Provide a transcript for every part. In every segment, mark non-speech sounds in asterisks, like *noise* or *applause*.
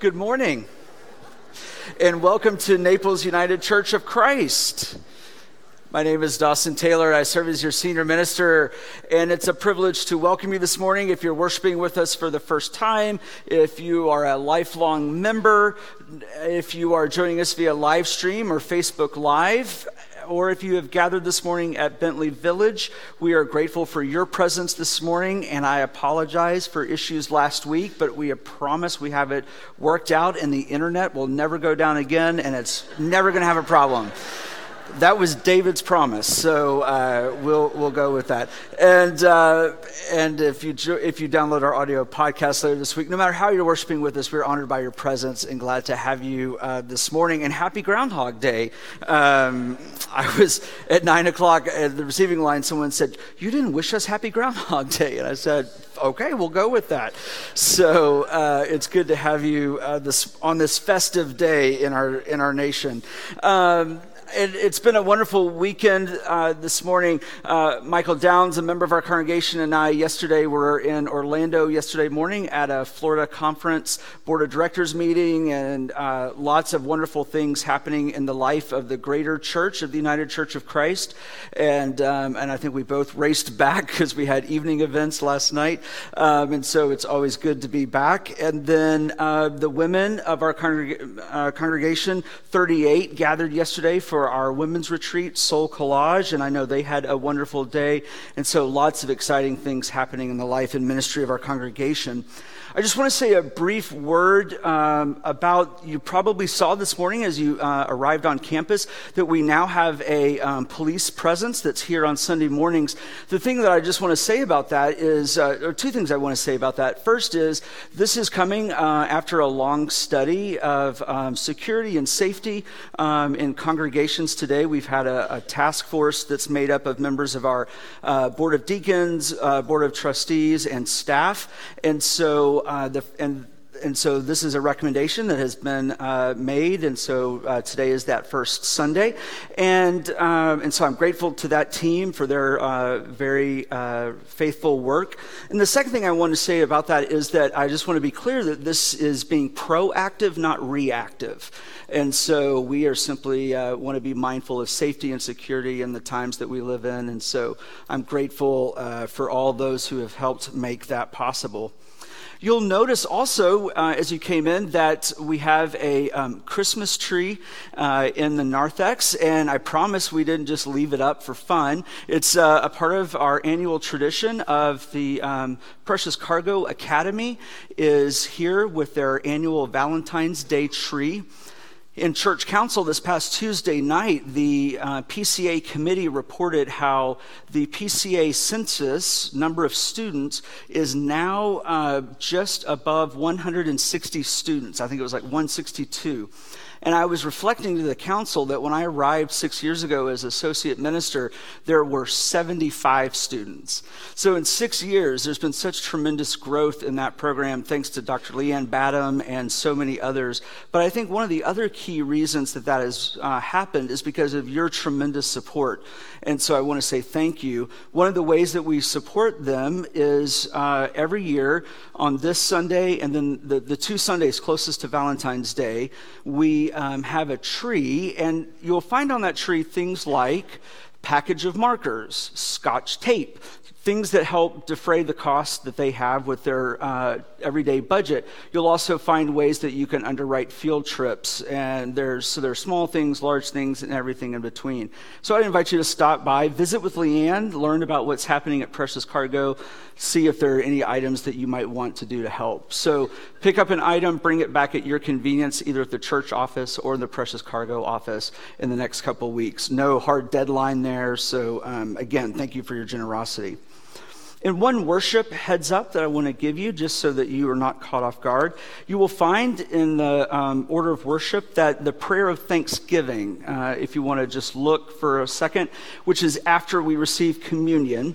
Good morning, and welcome to Naples United Church of Christ. My name is Dawson Taylor. I serve as your senior minister, and it's a privilege to welcome you this morning. If you're worshiping with us for the first time, if you are a lifelong member, if you are joining us via live stream or Facebook Live, or if you have gathered this morning at Bentley Village, we are grateful for your presence this morning, and I apologize for issues last week, but we have promised we have it worked out, and the internet will never go down again, and it's never going to have a problem that was David's promise, so uh, we'll we'll go with that. And uh, and if you if you download our audio podcast later this week, no matter how you're worshiping with us, we're honored by your presence and glad to have you uh, this morning. And happy Groundhog Day! Um, I was at nine o'clock at the receiving line. Someone said, "You didn't wish us happy Groundhog *laughs* Day," and I said, "Okay, we'll go with that." So uh, it's good to have you uh, this on this festive day in our in our nation. Um, it, has been a wonderful weekend uh, this morning. Uh, Michael Downs, a member of our congregation, and I yesterday were in Orlando yesterday morning at a Florida conference board of directors meeting, and uh, lots of wonderful things happening in the life of the greater church of the United Church of Christ. And um, and I think we both raced back because we had evening events last night, um, and so it's always good to be back. And then uh, the women of our congreg- uh, congregation, 38, gathered yesterday for for our women's retreat, Soul Collage, and I know they had a wonderful day. And so lots of exciting things happening in the life and ministry of our congregation. I just want to say a brief word um, about you probably saw this morning as you uh, arrived on campus that we now have a um, police presence that's here on Sunday mornings. The thing that I just want to say about that is, uh, or two things I want to say about that. First is this is coming uh, after a long study of um, security and safety um, in congregations today. We've had a, a, task force that's made up of members of our uh, Board of Deacons, uh, Board of Trustees, and staff. And so uh, the, and and so this is a recommendation that has been uh, made, and so uh, today is that first Sunday, and um, and so I'm grateful to that team for their uh, very uh, faithful work. And the second thing I want to say about that is that I just want to be clear that this is being proactive, not reactive, and so we are simply uh, want to be mindful of safety and security in the times that we live in, and so I'm grateful for all those who have helped make that possible. You'll notice also uh, as you came in that we have a um, Christmas tree uh, in the narthex, and I promise we didn't just leave it up for fun. It's uh, a part of our annual tradition of the um, Precious Cargo Academy is here with their annual Valentine's Day tree in church council this past Tuesday night, the uh, PCA committee reported how the PCA census number of students is now uh, just above 160 students. I think it was like 162. And I was reflecting to the council that when I arrived six years ago as associate minister, there were 75 students. So in six years, there's been such tremendous growth in that program, thanks to Dr. Leanne Badham and so many others. But I think one of the other key reasons that that has uh, happened is because of your tremendous support. And so I want to say thank you. One of the ways that we support them is uh, every year on this Sunday and then the, the two Sundays closest to Valentine's Day, we um, have a tree, and you'll find on that tree things like package of markers, scotch tape, things that help defray the costs that they have with their uh, everyday budget. You'll also find ways that you can underwrite field trips, and there's so there's small things, large things, and everything in between. So I invite you to stop by, visit with Leanne, learn about what's happening at Precious Cargo, see if there are any items that you might want to do to help. So pick up an item, bring it back at your convenience, either at the church office or the Precious Cargo office in the next couple weeks. No hard deadline there. So um, again, thank you for your generosity. In one worship heads up that I want to give you, just so that you are not caught off guard, you will find in the um, order of worship that the prayer of thanksgiving, uh, if you want to just look for a second, which is after we receive communion,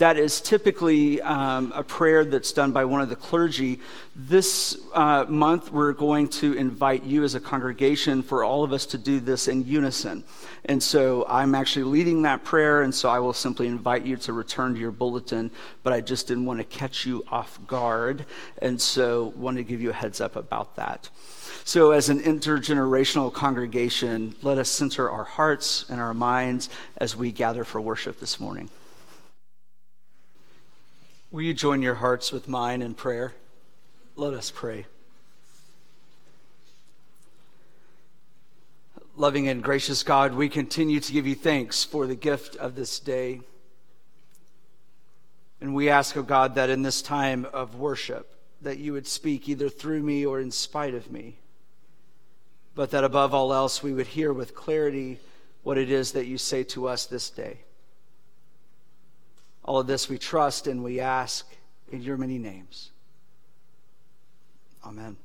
That is typically um, a prayer that's done by one of the clergy. This uh, month, we're going to invite you as a congregation for all of us to do this in unison. And so I'm actually leading that prayer, and so I will simply invite you to return to your bulletin, but I just didn't want to catch you off guard, and so want to give you a heads up about that. So, as an intergenerational congregation, let us center our hearts and our minds as we gather for worship this morning. Will you join your hearts with mine in prayer? Let us pray. Loving and gracious God, we continue to give you thanks for the gift of this day. And we ask, O oh God, that in this time of worship, that you would speak either through me or in spite of me but that above all else we would hear with clarity what it is that you say to us this day. All of this we trust and we ask in your many names. Amen.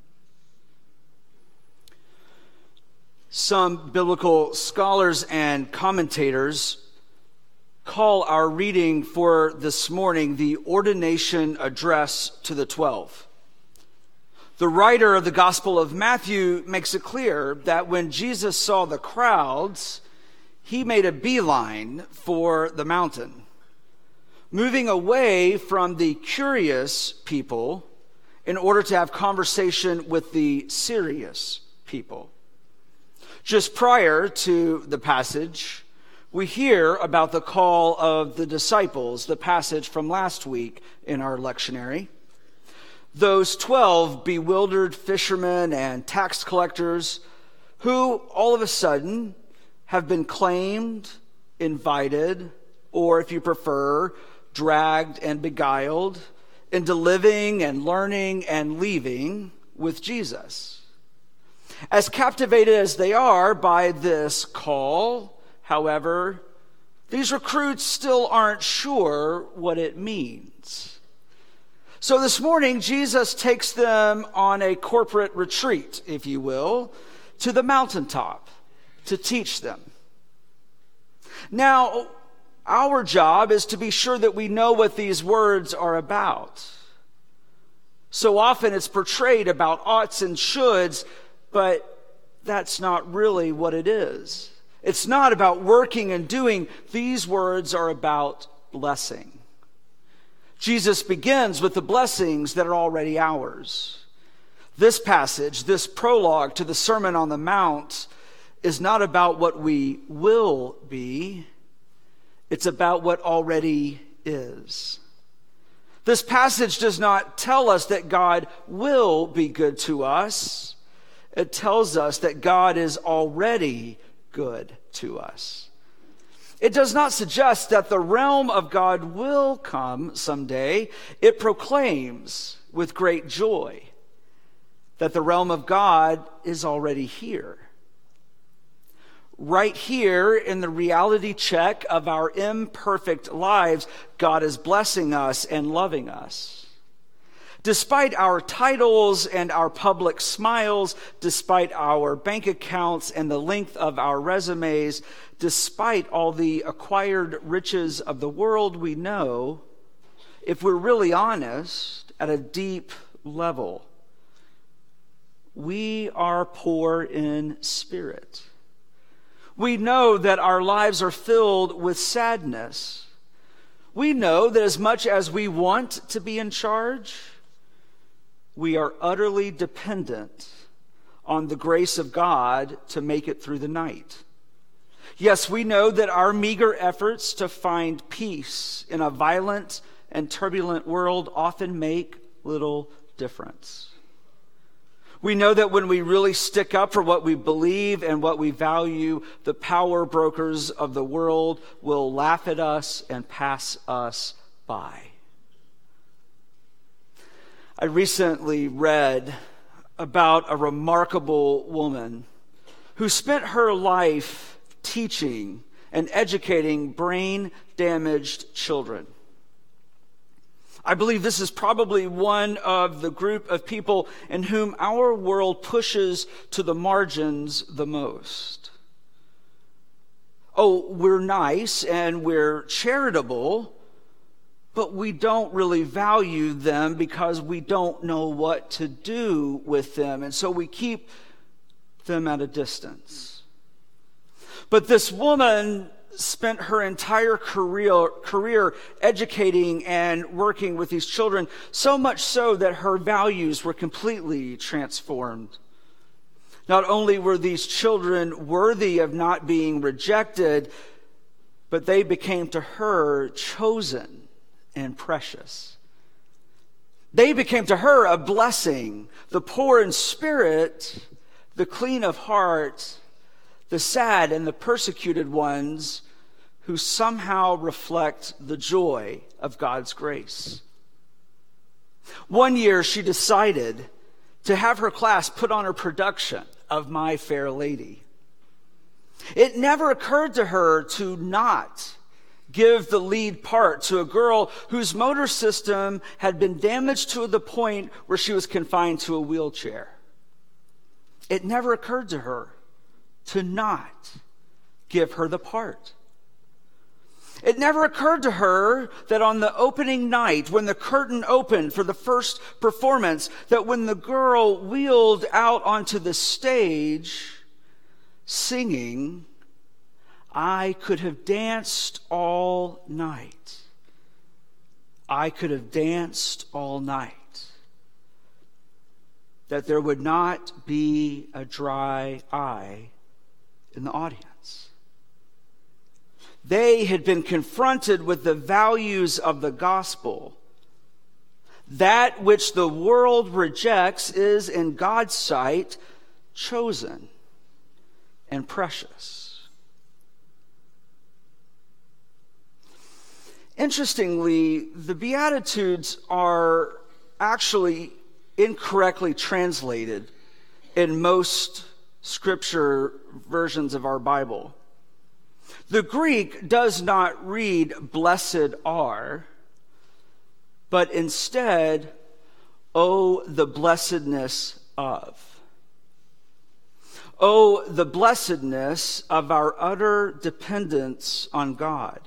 Some biblical scholars and commentators call our reading for this morning the ordination address to the twelve. The writer of the Gospel of Matthew makes it clear that when Jesus saw the crowds, he made a beeline for the mountain, moving away from the curious people in order to have conversation with the serious people. Just prior to the passage, we hear about the call of the disciples, the passage from last week in our lectionary those 12 bewildered fishermen and tax collectors who all of a sudden have been claimed, invited, or if you prefer, dragged and beguiled into living and learning and leaving with Jesus. As captivated as they are by this call, however, these recruits still aren't sure what it means. So this morning, Jesus takes them on a corporate retreat, if you will, to the mountaintop to teach them. Now, our job is to be sure that we know what these words are about. So often it's portrayed about oughts and shoulds, but that's not really what it is. It's not about working and doing. These words are about blessing. Jesus begins with the blessings that are already ours. This passage, this prologue to the Sermon on the Mount, is not about what we will be, it's about what already is. This passage does not tell us that God will be good to us. It tells us that God is already good to us. It does not suggest that the realm of God will come someday. It proclaims with great joy that the realm of God is already here. Right here in the reality check of our imperfect lives, God is blessing us and loving us. Despite our titles and our public smiles, despite our bank accounts and the length of our resumes, despite all the acquired riches of the world, we know, if we're really honest, at a deep level, we are poor in spirit. We know that our lives are filled with sadness. We know that as much as we want to be in charge, we are utterly dependent on the grace of God to make it through the night. Yes, we know that our meager efforts to find peace in a violent and turbulent world often make little difference. We know that when we really stick up for what we believe and what we value, the power brokers of the world will laugh at us and pass us by. I recently read about a remarkable woman who spent her life teaching and educating brain damaged children. I believe this is probably one of the group of people in whom our world pushes to the margins the most. Oh, we're nice and we're charitable, but we don't really value them because we don't know what to do with them. And so we keep them at a distance. But this woman spent her entire career, career educating and working with these children, so much so that her values were completely transformed. Not only were these children worthy of not being rejected, but they became to her chosen and precious. They became to her a blessing. The poor in spirit, the clean of heart, the sad and the persecuted ones who somehow reflect the joy of God's grace. One year she decided to have her class put on a production of My Fair Lady. It never occurred to her to not give the lead part to a girl whose motor system had been damaged to the point where she was confined to a wheelchair. It never occurred to her to not give her the part. It never occurred to her that on the opening night, when the curtain opened for the first performance, that when the girl wheeled out onto the stage singing, I could have danced all night. I could have danced all night. That there would not be a dry eye in the audience. They had been confronted with the values of the gospel. That which the world rejects is, in God's sight, chosen and precious. Interestingly, the Beatitudes are actually incorrectly translated in most scripture versions of our Bible. The Greek does not read blessed are, but instead, oh, the blessedness of. Oh, the blessedness of our utter dependence on God.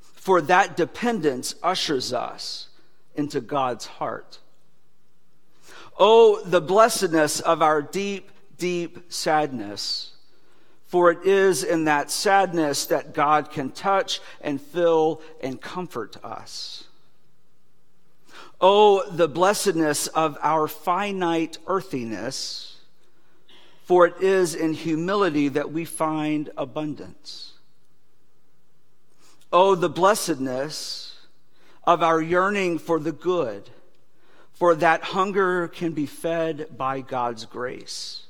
For that dependence ushers us into God's heart. Oh, the blessedness of our deep, deep sadness for it is in that sadness that God can touch and fill and comfort us. Oh, the blessedness of our finite earthiness, for it is in humility that we find abundance. Oh, the blessedness of our yearning for the good, for that hunger can be fed by God's grace.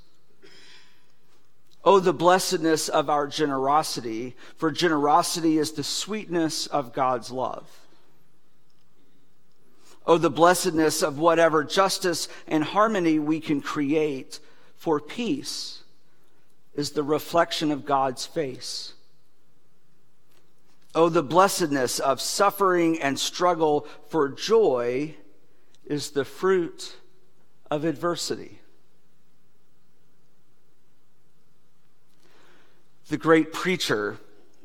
Oh, the blessedness of our generosity, for generosity is the sweetness of God's love. Oh, the blessedness of whatever justice and harmony we can create, for peace is the reflection of God's face. Oh, the blessedness of suffering and struggle, for joy is the fruit of adversity. The great preacher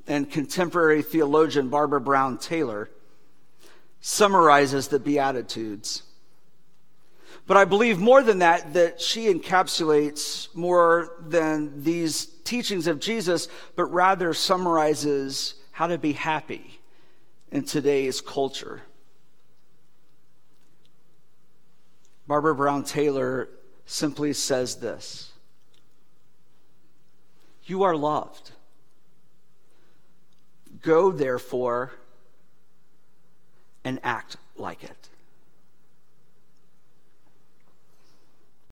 and contemporary theologian Barbara Brown Taylor summarizes the Beatitudes. But I believe more than that, that she encapsulates more than these teachings of Jesus, but rather summarizes how to be happy in today's culture. Barbara Brown Taylor simply says this you are loved. Go, therefore, and act like it.